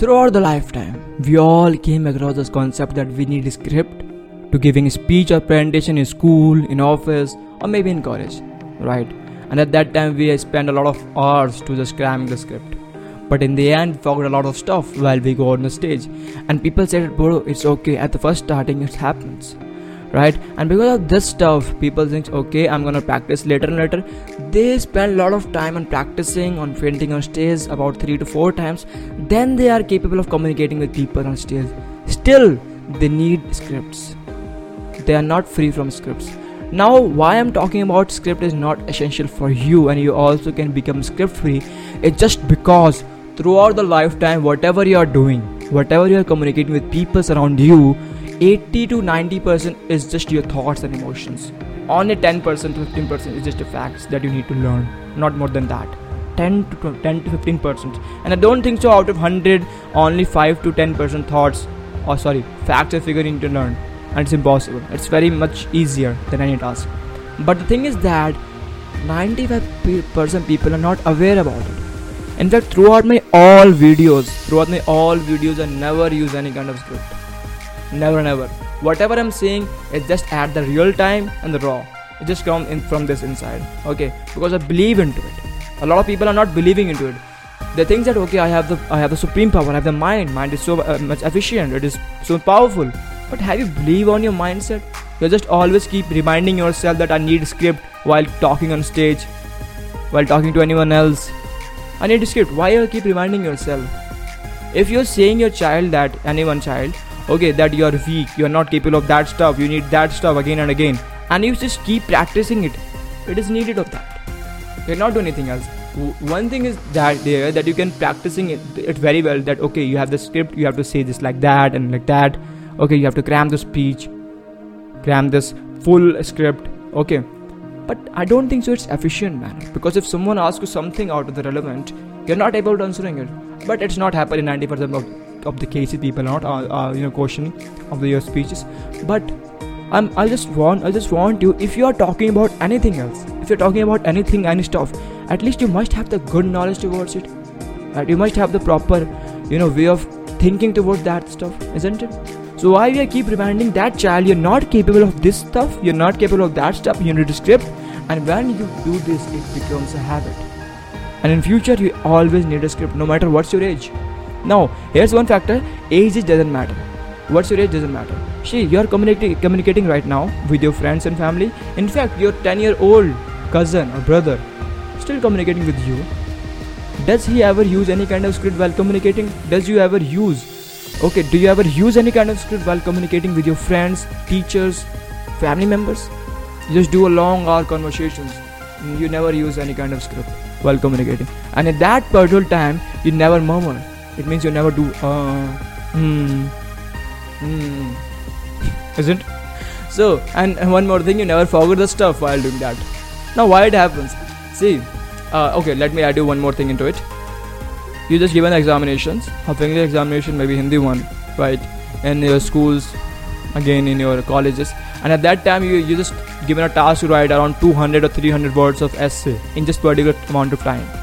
Throughout the lifetime, we all came across this concept that we need a script to giving a speech or presentation in school, in office, or maybe in college, right? And at that time, we spent a lot of hours to just cramming the script. But in the end, we forgot a lot of stuff while we go on the stage. And people said, bro, it's okay. At the first starting, it happens right? And because of this stuff people think okay i'm gonna practice later and later. They spend a lot of time on practicing on fainting on stage about three to four times. Then they are capable of communicating with people on stage. Still they need scripts. They are not free from scripts. Now why i'm talking about script is not essential for you and you also can become script free it's just because throughout the lifetime whatever you are doing whatever you are communicating with people around you 80 to 90% is just your thoughts and emotions. Only 10% to 15% is just the facts that you need to learn, not more than that. 10 to 10 to 15%. And I don't think so out of 100 only 5 to 10% thoughts or sorry, facts are figuring to learn. And it's impossible. It's very much easier than any task. But the thing is that 95% people are not aware about it. In fact, throughout my all videos, throughout my all videos, I never use any kind of script never never. Whatever i'm saying is just at the real time and the raw. It just comes in from this inside. Okay? Because i believe into it. A lot of people are not believing into it. They think that okay i have the i have the supreme power i have the mind. Mind is so uh, much efficient. It is so powerful. But have you believe on your mindset? You just always keep reminding yourself that i need script while talking on stage while talking to anyone else. I need script. Why you keep reminding yourself? If you're saying your child that anyone child okay that you are weak you are not capable of that stuff you need that stuff again and again. And you just keep practicing it. It is needed of that. You cannot do anything else. One thing is that there that you can practicing it, it very well that okay you have the script you have to say this like that and like that. Okay you have to cram the speech cram this full script. Okay. But i don't think so it's efficient man. Because if someone asks you something out of the relevant you're not able to answering it. But it's not happening 90% of of the cases people are not uh, uh, you know questioning of the, your speeches. But I'm, I'll just want I'll just want you if you are talking about anything else if you're talking about anything any stuff at least you must have the good knowledge towards it. Right you must have the proper you know way of thinking towards that stuff isn't it? So why we keep reminding that child you're not capable of this stuff you're not capable of that stuff you need a script. And when you do this it becomes a habit. And in future you always need a script no matter what's your age now, here's one factor age doesn't matter. What's your age doesn't matter. See, you're communicating communicating right now with your friends and family. In fact, your 10 year old cousin or brother still communicating with you. Does he ever use any kind of script while communicating? Does you ever use okay, do you ever use any kind of script while communicating with your friends, teachers, family members? You just do a long hour conversations. You never use any kind of script while communicating. And at that particular time, you never murmur it means you never do uh hmm hmm. Isn't so and one more thing you never forget the stuff while doing that. Now why it happens? See uh, okay let me add you one more thing into it. You just given examinations. A finger examination maybe hindi one right? In your schools again in your colleges. And at that time you you just given a task to write around 200 or 300 words of essay in just particular amount of time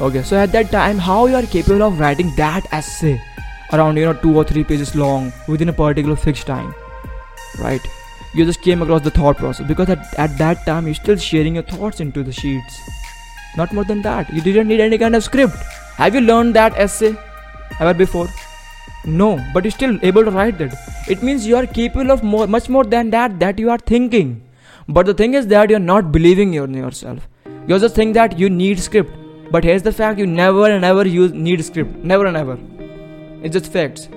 okay so at that time how you are capable of writing that essay? Around you know two or three pages long within a particular fixed time right? You just came across the thought process because at, at that time you're still sharing your thoughts into the sheets. Not more than that you didn't need any kind of script. Have you learned that essay ever before? No but you're still able to write that. It means you are capable of more much more than that that you are thinking. But the thing is that you're not believing in yourself. You're just think that you need script but here's the fact you never and ever use need script. Never and ever. It's just facts.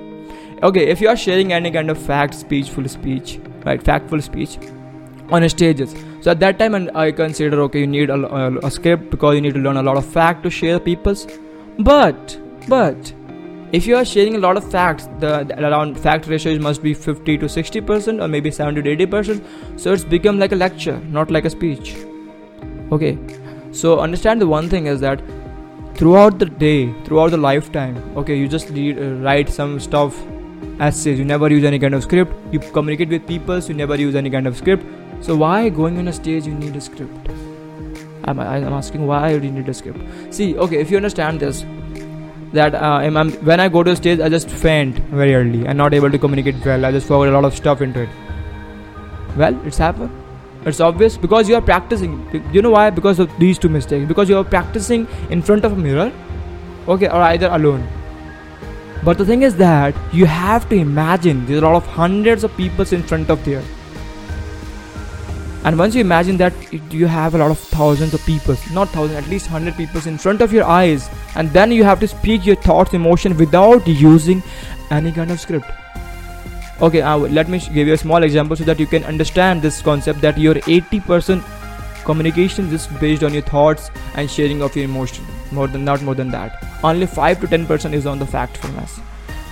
Okay, if you are sharing any kind of fact, speechful speech, right, factful speech on stages. So at that time, and I consider okay, you need a, a, a script because you need to learn a lot of fact to share people's. But but if you are sharing a lot of facts, the, the around fact ratios must be 50 to 60 percent or maybe 70 to 80 percent. So it's become like a lecture, not like a speech. Okay, so understand the one thing is that throughout the day throughout the lifetime okay you just uh, write some stuff essays you never use any kind of script you communicate with people so you never use any kind of script so why going on a stage you need a script i'm, I'm asking why you need a script see okay if you understand this that uh, I'm, I'm- when I go to a stage, I just faint very early and not able to communicate well. I just forget a lot of stuff into it. Well, it's happened. It's obvious because you are practicing. You know why? Because of these two mistakes. Because you are practicing in front of a mirror, okay, or either alone. But the thing is that you have to imagine there are a lot of hundreds of people in front of there. And once you imagine that you have a lot of thousands of people, not thousands, at least hundred people in front of your eyes, and then you have to speak your thoughts, emotion without using any kind of script. Okay, uh, let me give you a small example so that you can understand this concept that your 80% communication is based on your thoughts and sharing of your emotion. More than not more than that. Only 5 to 10% is on the factfulness.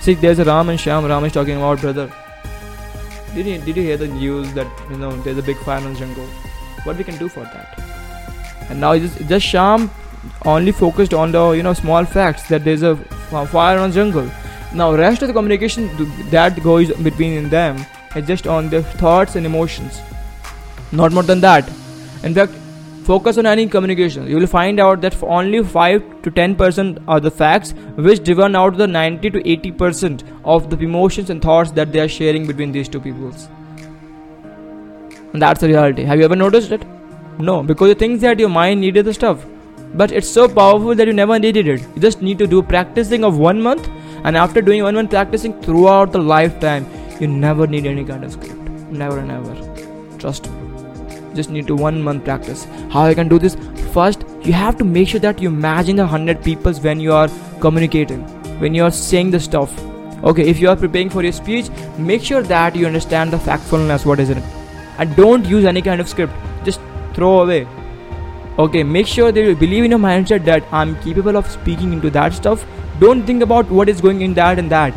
See, there's a Ram and sham Ram is talking about brother. Did you did you hear the news that you know there's a big fire in jungle? What we can do for that? And now just just Sham only focused on the you know small facts that there's a fire on jungle. Now rest of the communication that goes between them is just on their thoughts and emotions. Not more than that. In fact, focus on any communication. You will find out that only 5 to 10% are the facts which driven out the 90 to 80% of the emotions and thoughts that they are sharing between these two peoples. And that's the reality. Have you ever noticed it? No, because you think that your mind needed the stuff. But it's so powerful that you never needed it. You just need to do practicing of one month, and after doing one month practicing throughout the lifetime, you never need any kind of script. Never and ever. Trust me. Just need to one month practice. How I can do this? First, you have to make sure that you imagine the hundred peoples when you are communicating, when you are saying the stuff. Okay, if you are preparing for your speech, make sure that you understand the factfulness, what is it, and don't use any kind of script. Just throw away. Okay, make sure that you believe in your mindset that I'm capable of speaking into that stuff. Don't think about what is going in that and that.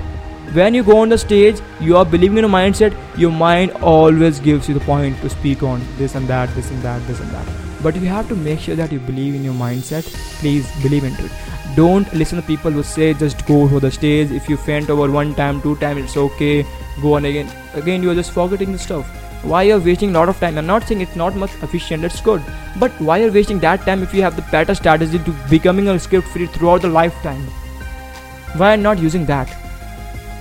When you go on the stage, you are believing in a mindset, your mind always gives you the point to speak on this and that, this and that, this and that. But you have to make sure that you believe in your mindset. Please believe into it. Don't listen to people who say just go for the stage. If you faint over one time, two time, it's okay. Go on again. Again, you are just forgetting the stuff. Why you're wasting a lot of time? I'm not saying it's not much efficient. It's good. But why you're wasting that time if you have the better strategy to becoming a script free throughout the lifetime? Why not using that?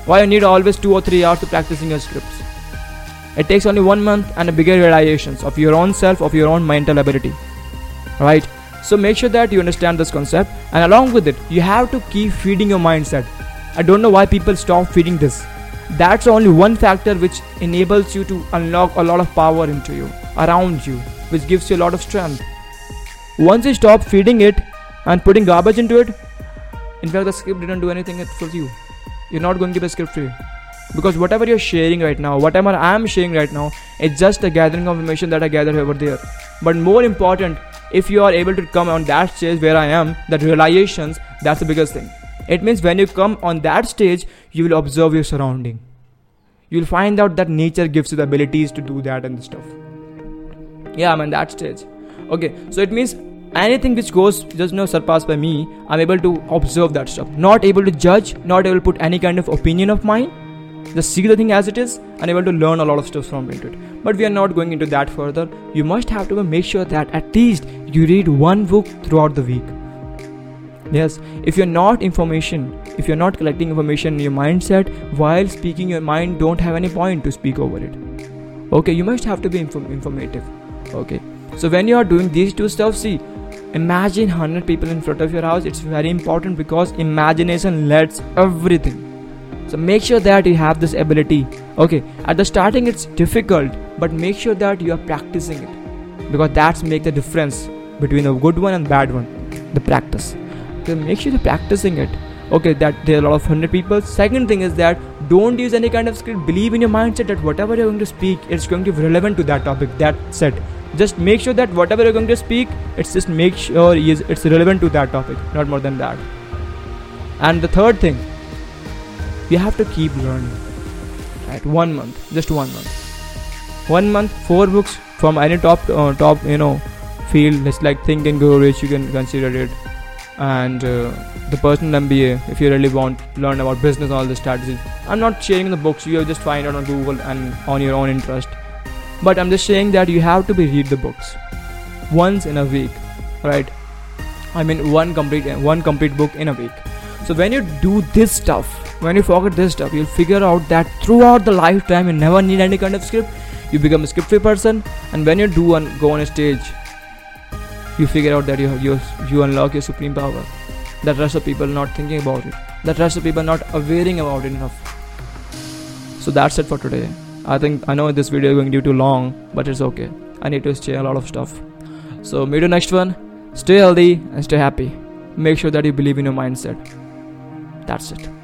Why you need always two or three hours to practicing your scripts? It takes only one month and a bigger realizations of your own self, of your own mental ability. Right? So make sure that you understand this concept and along with it, you have to keep feeding your mindset. I don't know why people stop feeding this. That's only one factor which enables you to unlock a lot of power into you, around you, which gives you a lot of strength. Once you stop feeding it and putting garbage into it, in fact, the script didn't do anything for you. You're not going to be script free. Because whatever you're sharing right now, whatever I'm sharing right now, it's just a gathering of information that I gather over there. But more important, if you are able to come on that stage where I am, that realizations, that's the biggest thing. It means when you come on that stage, you will observe your surrounding. You'll find out that nature gives you the abilities to do that and stuff. Yeah, I'm on that stage. Okay, so it means anything which goes just no surpassed by me, I'm able to observe that stuff. Not able to judge, not able to put any kind of opinion of mine. Just see the thing as it is and able to learn a lot of stuff from it. But we are not going into that further. You must have to make sure that at least you read one book throughout the week. Yes, if you're not information, if you're not collecting information in your mindset while speaking, your mind don't have any point to speak over it. Okay, you must have to be inform- informative. Okay, so when you are doing these two stuff, see, imagine 100 people in front of your house. It's very important because imagination lets everything. So make sure that you have this ability. Okay, at the starting it's difficult, but make sure that you are practicing it because that's make the difference between a good one and bad one. The practice. Okay, make sure you're practicing it. Okay, that there are a lot of hundred people. Second thing is that don't use any kind of script. Believe in your mindset that whatever you're going to speak, it's going to be relevant to that topic. That's it. Just make sure that whatever you're going to speak, it's just make sure it's relevant to that topic, not more than that. And the third thing, you have to keep learning. Right, one month, just one month. One month, four books from any top uh, top you know field. It's like Think and Grow Rich. You can consider it, and uh, the personal MBA if you really want to learn about business, all the strategies. I'm not sharing the books. You just find out on Google and on your own interest. But I'm just saying that you have to be read the books. Once in a week, right? I mean one complete one complete book in a week. so when you do this stuff when you forget this stuff you'll figure out that throughout the lifetime you never need any kind of script. You become a script free person and when you do and go on a stage you figure out that you you you unlock your supreme power. That rest of people not thinking about it. That rest of people not awareing about it enough. So that's it for today i think i know this video is going to be too long but it's okay. I need to share a lot of stuff. So meet you next one. Stay healthy and stay happy. Make sure that you believe in your mindset. That's it